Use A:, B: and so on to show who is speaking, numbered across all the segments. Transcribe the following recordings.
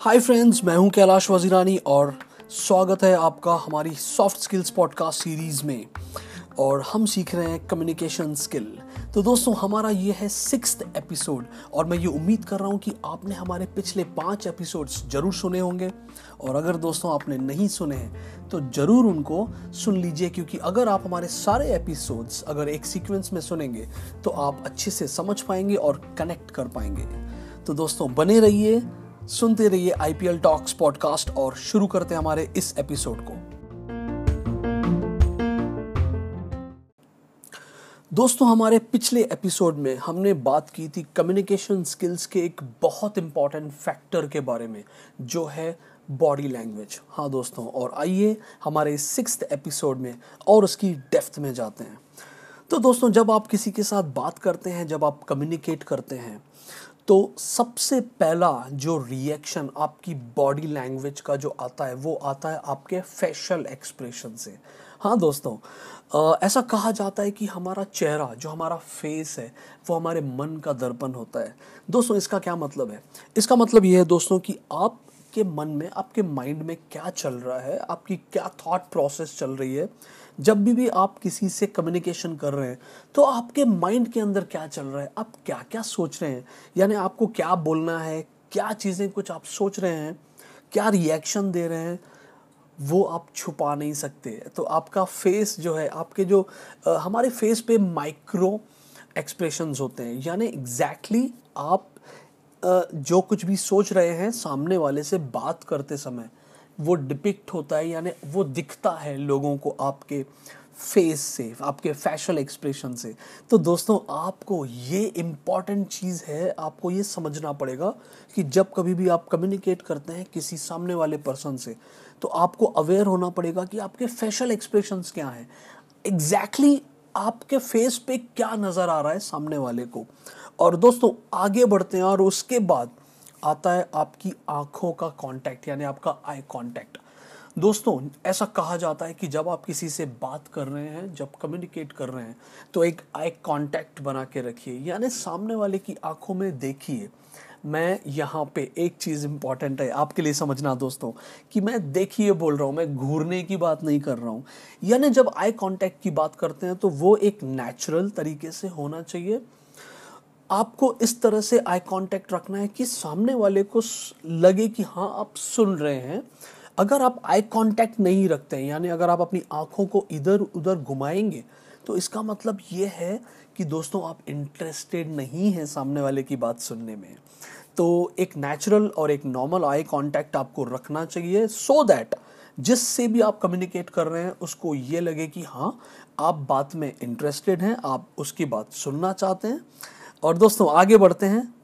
A: Hi friends मैं हूँ कैलाश वजीरानी और स्वागत है आपका हमारी सॉफ्ट स्किल्स पॉडकास्ट सीरीज़ में। और हम सीख रहे हैं कम्युनिकेशन स्किल तो दोस्तों, हमारा ये है सिक्स एपिसोड और मैं ये उम्मीद कर रहा हूँ कि आपने हमारे पिछले पाँच एपिसोड्स ज़रूर सुने होंगे। और अगर दोस्तों आपने नहीं सुने हैं तो ज़रूर उनको सुन लीजिए, क्योंकि अगर आप हमारे सारे एपिसोड्स अगर एक सीक्वेंस में सुनेंगे तो आप अच्छे से समझ पाएँगे और कनेक्ट कर पाएँगे। तो दोस्तों, बने रहिए, सुनते रहिए आईपीएल टॉक्स पॉडकास्ट और शुरू करते हैं हमारे इस एपिसोड को। दोस्तों, हमारे पिछले एपिसोड में हमने बात की थी कम्युनिकेशन स्किल्स के एक बहुत इंपॉर्टेंट फैक्टर के बारे में, जो है बॉडी लैंग्वेज हाँ दोस्तों, और आइए हमारे सिक्स एपिसोड में और उसकी डेप्थ में जाते हैं। तो दोस्तों, जब आप किसी के साथ बात करते हैं, जब आप कम्युनिकेट करते हैं तो सबसे पहला जो रिएक्शन आपकी बॉडी लैंग्वेज का जो आता है, वो आता है आपके फेशियल एक्सप्रेशन से। हाँ दोस्तों ऐसा कहा जाता है कि हमारा चेहरा, जो हमारा फेस है, वो हमारे मन का दर्पण होता है। दोस्तों, इसका क्या मतलब है? इसका मतलब ये है दोस्तों कि आप आपके मन में, आपके माइंड में क्या चल रहा है, आपकी क्या थॉट प्रोसेस चल रही है, जब भी भी आप किसी से कम्युनिकेशन कर रहे हैं तो आपके माइंड के अंदर क्या चल रहा है, आप क्या क्या सोच रहे हैं? यानी आपको क्या बोलना है, क्या चीज़ें कुछ आप सोच रहे हैं, क्या रिएक्शन दे रहे हैं वो आप छुपा नहीं सकते। तो आपका फेस जो है आपके जो आ, हमारे फेस पे माइक्रो एक्सप्रेशंस होते हैं। यानी एग्जैक्टली exactly आप आ, जो कुछ भी सोच रहे हैं सामने वाले से बात करते समय वो डिपिक्ट होता है यानी वो दिखता है लोगों को आपके फेस से आपके फैशल एक्सप्रेशन से। तो दोस्तों, आपको ये इंपॉर्टेंट चीज़ है, आपको ये समझना पड़ेगा कि जब कभी भी आप कम्युनिकेट करते हैं किसी सामने वाले पर्सन से तो आपको अवेयर होना पड़ेगा कि आपके फैशल एक्सप्रेशंस क्या हैं। एग्जैक्टली exactly आपके फेस पे क्या नज़र आ रहा है सामने वाले को। और दोस्तों, आगे बढ़ते हैं और उसके बाद आता है आपकी आँखों का कांटेक्ट यानी आपका आई कांटेक्ट दोस्तों, ऐसा कहा जाता है कि जब आप किसी से बात कर रहे हैं, जब कम्युनिकेट कर रहे हैं तो एक आई कांटेक्ट बना के रखिए। यानी सामने वाले की आँखों में देखिए। मैं यहाँ पे एक चीज़ इंपॉर्टेंट है, आपके लिए समझना दोस्तों, कि मैं देखिए बोल रहा हूँ, मैं घूरने की बात नहीं कर रहा हूँ। यानी जब आई कांटेक्ट की बात करते हैं तो वो एक नेचुरल तरीके से होना चाहिए। आपको इस तरह से आई कांटेक्ट रखना है कि सामने वाले को लगे कि हाँ आप सुन रहे हैं। अगर आप आई कांटेक्ट नहीं रखते हैं, यानी अगर आप अपनी आँखों को इधर उधर घुमाएँगे तो इसका मतलब ये है कि दोस्तों, आप इंटरेस्टेड नहीं हैं सामने वाले की बात सुनने में। तो एक नेचुरल और एक नॉर्मल आई कांटेक्ट आपको रखना चाहिए सो so दैट जिससे भी आप कम्युनिकेट कर रहे हैं, उसको ये लगे कि हाँ आप बात में इंटरेस्टेड हैं, आप उसकी बात सुनना चाहते हैं। और दोस्तों, आगे बढ़ते हैं।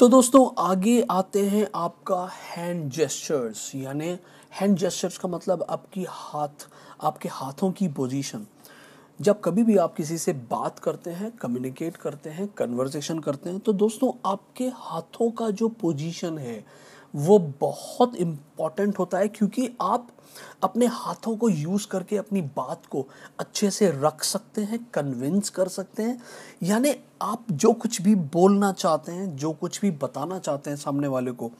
A: तो दोस्तों, आगे आते हैं आपका हैंड जेस्चर्स यानी हैंड जेस्चर्स का मतलब आपकी हाथ, आपके हाथों की पोजीशन जब कभी भी आप किसी से बात करते हैं कम्युनिकेट करते हैं कन्वर्सेशन करते हैं तो दोस्तों, आपके हाथों का जो पोजीशन है, वो बहुत इंपॉर्टेंट होता है, क्योंकि आप अपने हाथों को यूज़ करके अपनी बात को अच्छे से रख सकते हैं कन्विंस कर सकते हैं। यानी आप जो कुछ भी बोलना चाहते हैं, जो कुछ भी बताना चाहते हैं सामने वाले को,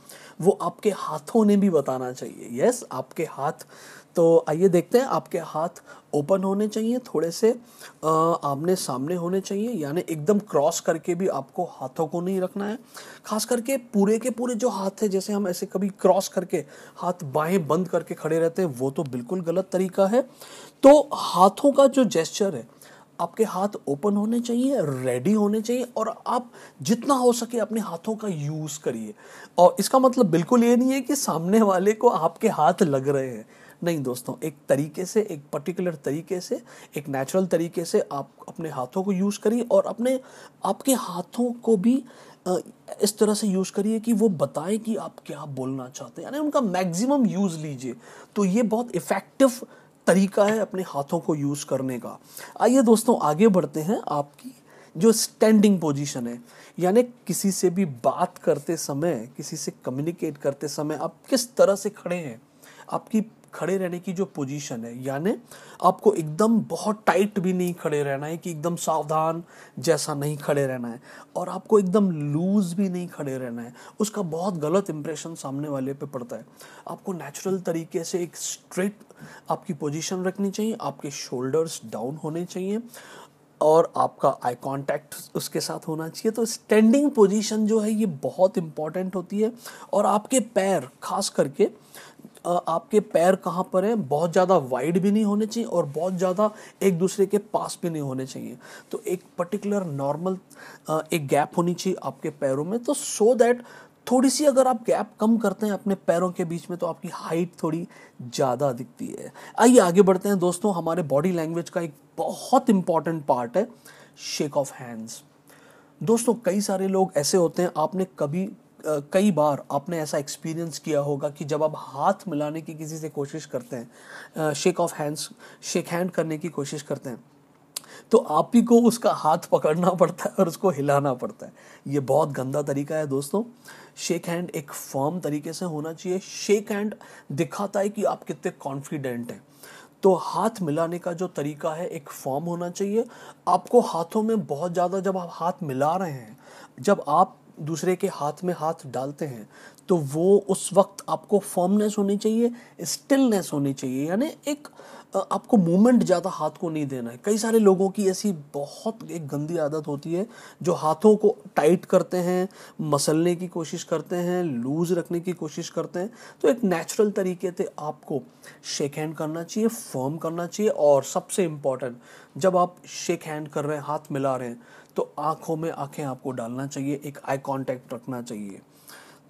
A: वो आपके हाथों ने भी बताना चाहिए। यस आपके हाथ तो आइए देखते हैं, आपके हाथ ओपन होने चाहिए, थोड़े से आमने सामने होने चाहिए। यानी एकदम क्रॉस करके भी आपको हाथों को नहीं रखना है। खास करके पूरे के पूरे जो हाथ है, जैसे हम ऐसे कभी क्रॉस करके हाथ बाहें बंद करके खड़े रहते हैं, वो तो बिल्कुल गलत तरीका है। तो हाथों का जो जेस्चर है, आपके हाथ ओपन होने चाहिए रेडी होने चाहिए, और आप जितना हो सके अपने हाथों का यूज़ करिए। और इसका मतलब बिल्कुल ये नहीं है कि सामने वाले को आपके हाथ लग रहे हैं। नहीं दोस्तों, एक तरीके से, एक पर्टिकुलर तरीके से, एक नेचुरल तरीके से आप अपने हाथों को यूज़ करिए और अपने, आपके हाथों को भी इस तरह से यूज़ करिए कि वो बताएँ कि आप क्या बोलना चाहते हैं। यानी उनका मैक्सिमम यूज़ लीजिए। तो ये बहुत इफ़ेक्टिव तरीका है अपने हाथों को यूज़ करने का। आइए दोस्तों, आगे बढ़ते हैं। आपकी जो स्टैंडिंग पोजीशन है, यानी किसी से भी बात करते समय, किसी से कम्युनिकेट करते समय आप किस तरह से खड़े हैं? आपकी खड़े रहने की जो पोजीशन है, यानी आपको एकदम बहुत टाइट भी नहीं खड़े रहना है कि एकदम सावधान जैसा नहीं खड़े रहना है और आपको एकदम लूज भी नहीं खड़े रहना है। उसका बहुत गलत इंप्रेशन सामने वाले पे पड़ता है। आपको नेचुरल तरीके से एक स्ट्रेट आपकी पोजीशन रखनी चाहिए, आपके शोल्डर्स डाउन होने चाहिए और आपका आई कांटेक्ट उसके साथ होना चाहिए। तो स्टैंडिंग पोजीशन जो है, ये बहुत इंपॉर्टेंट होती है और आपके पैर, खास करके आपके पैर कहाँ पर हैं, बहुत ज़्यादा वाइड भी नहीं होने चाहिए और बहुत ज़्यादा एक दूसरे के पास भी नहीं होने चाहिए। तो एक पर्टिकुलर नॉर्मल एक गैप होनी चाहिए आपके पैरों में। तो सो so दैट थोड़ी सी अगर आप गैप कम करते हैं अपने पैरों के बीच में तो आपकी हाइट थोड़ी ज़्यादा दिखती है। आइए आगे बढ़ते हैं दोस्तों, हमारे बॉडी लैंग्वेज का एक बहुत इंपॉर्टेंट पार्ट है शेक ऑफ़ हैंड्स दोस्तों, कई सारे लोग ऐसे होते हैं, आपने कभी कई बार आपने ऐसा एक्सपीरियंस किया होगा कि जब आप हाथ मिलाने की किसी से कोशिश करते हैं shake of hands shake hand करने की कोशिश करते हैं तो आप ही को उसका हाथ पकड़ना पड़ता है और उसको हिलाना पड़ता है। ये बहुत गंदा तरीका है दोस्तों। शेक हैंड एक फर्म तरीके से होना चाहिए। शेक हैंड दिखाता है कि आप कितने कॉन्फिडेंट हैं। तो हाथ मिलाने का जो तरीका है, एक फॉर्म होना चाहिए। आपको हाथों में बहुत ज़्यादा जब आप हाथ मिला रहे हैं, जब आप दूसरे के हाथ में हाथ डालते हैं। तो वो उस वक्त आपको फॉर्मनेस होनी चाहिए स्टिलनेस होनी चाहिए। यानी एक आपको मूवमेंट ज़्यादा हाथ को नहीं देना है। कई सारे लोगों की ऐसी बहुत एक गंदी आदत होती है, जो हाथों को टाइट करते हैं, मसलने की कोशिश करते हैं लूज रखने की कोशिश करते हैं। तो एक नेचुरल तरीके से आपको शेक हैंड करना चाहिए फर्म करना चाहिए। और सबसे इंपॉर्टेंट जब आप शेक हैंड कर रहे हैं, हाथ मिला रहे हैं तो आँखों में आँखें आपको डालना चाहिए, एक आई कांटेक्ट रखना चाहिए।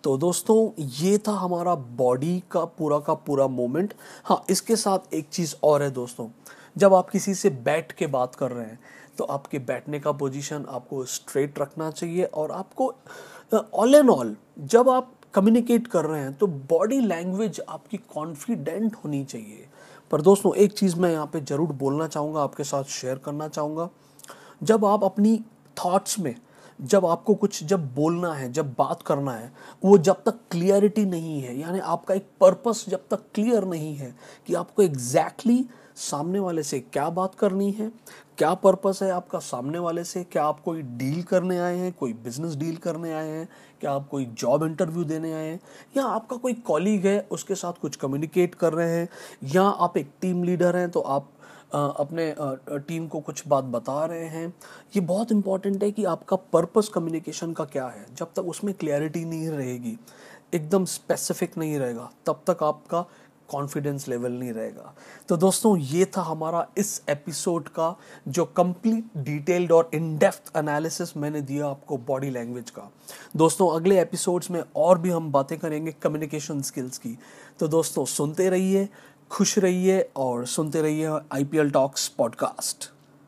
A: तो दोस्तों, ये था हमारा बॉडी का पूरा का पूरा मोमेंट हाँ इसके साथ एक चीज़ और है दोस्तों। जब आप किसी से बैठ के बात कर रहे हैं तो आपके बैठने का पोजीशन आपको स्ट्रेट रखना चाहिए और आपको ऑल एंड ऑल जब आप कम्युनिकेट कर रहे हैं तो बॉडी लैंग्वेज आपकी कॉन्फिडेंट होनी चाहिए। पर दोस्तों, एक चीज़ मैं यहाँ पे ज़रूर बोलना चाहूँगा, आपके साथ शेयर करना चाहूँगा। जब आप अपनी थॉट्स में जब आपको कुछ, जब बोलना है, जब बात करना है, वो जब तक क्लियरिटी नहीं है, यानी आपका एक पर्पस जब तक क्लियर नहीं है कि आपको एग्जैक्टली exactly सामने वाले से क्या बात करनी है, क्या पर्पस है आपका सामने वाले से, क्या आप कोई डील करने आए हैं, कोई बिज़नेस डील करने आए हैं, क्या आप कोई जॉब इंटरव्यू देने आए हैं, या आपका कोई कॉलीग है, उसके साथ कुछ कम्युनिकेट कर रहे हैं, या आप एक टीम लीडर हैं तो आप अपने टीम को कुछ बात बता रहे हैं। ये बहुत इंपॉर्टेंट है कि आपका पर्पस कम्युनिकेशन का क्या है। जब तक उसमें क्लैरिटी नहीं रहेगी, एकदम स्पेसिफिक नहीं रहेगा, तब तक आपका कॉन्फिडेंस लेवल नहीं रहेगा। तो दोस्तों, ये था हमारा इस एपिसोड का, जो कंप्लीट डिटेल्ड और इन डेप्थ एनालिसिस मैंने दिया आपको बॉडी लैंग्वेज का। दोस्तों, अगले एपिसोड्स में और भी हम बातें करेंगे कम्युनिकेशन स्किल्स की। तो दोस्तों, सुनते रहिए। खुश रहिए और सुनते रहिए I P L talks podcast.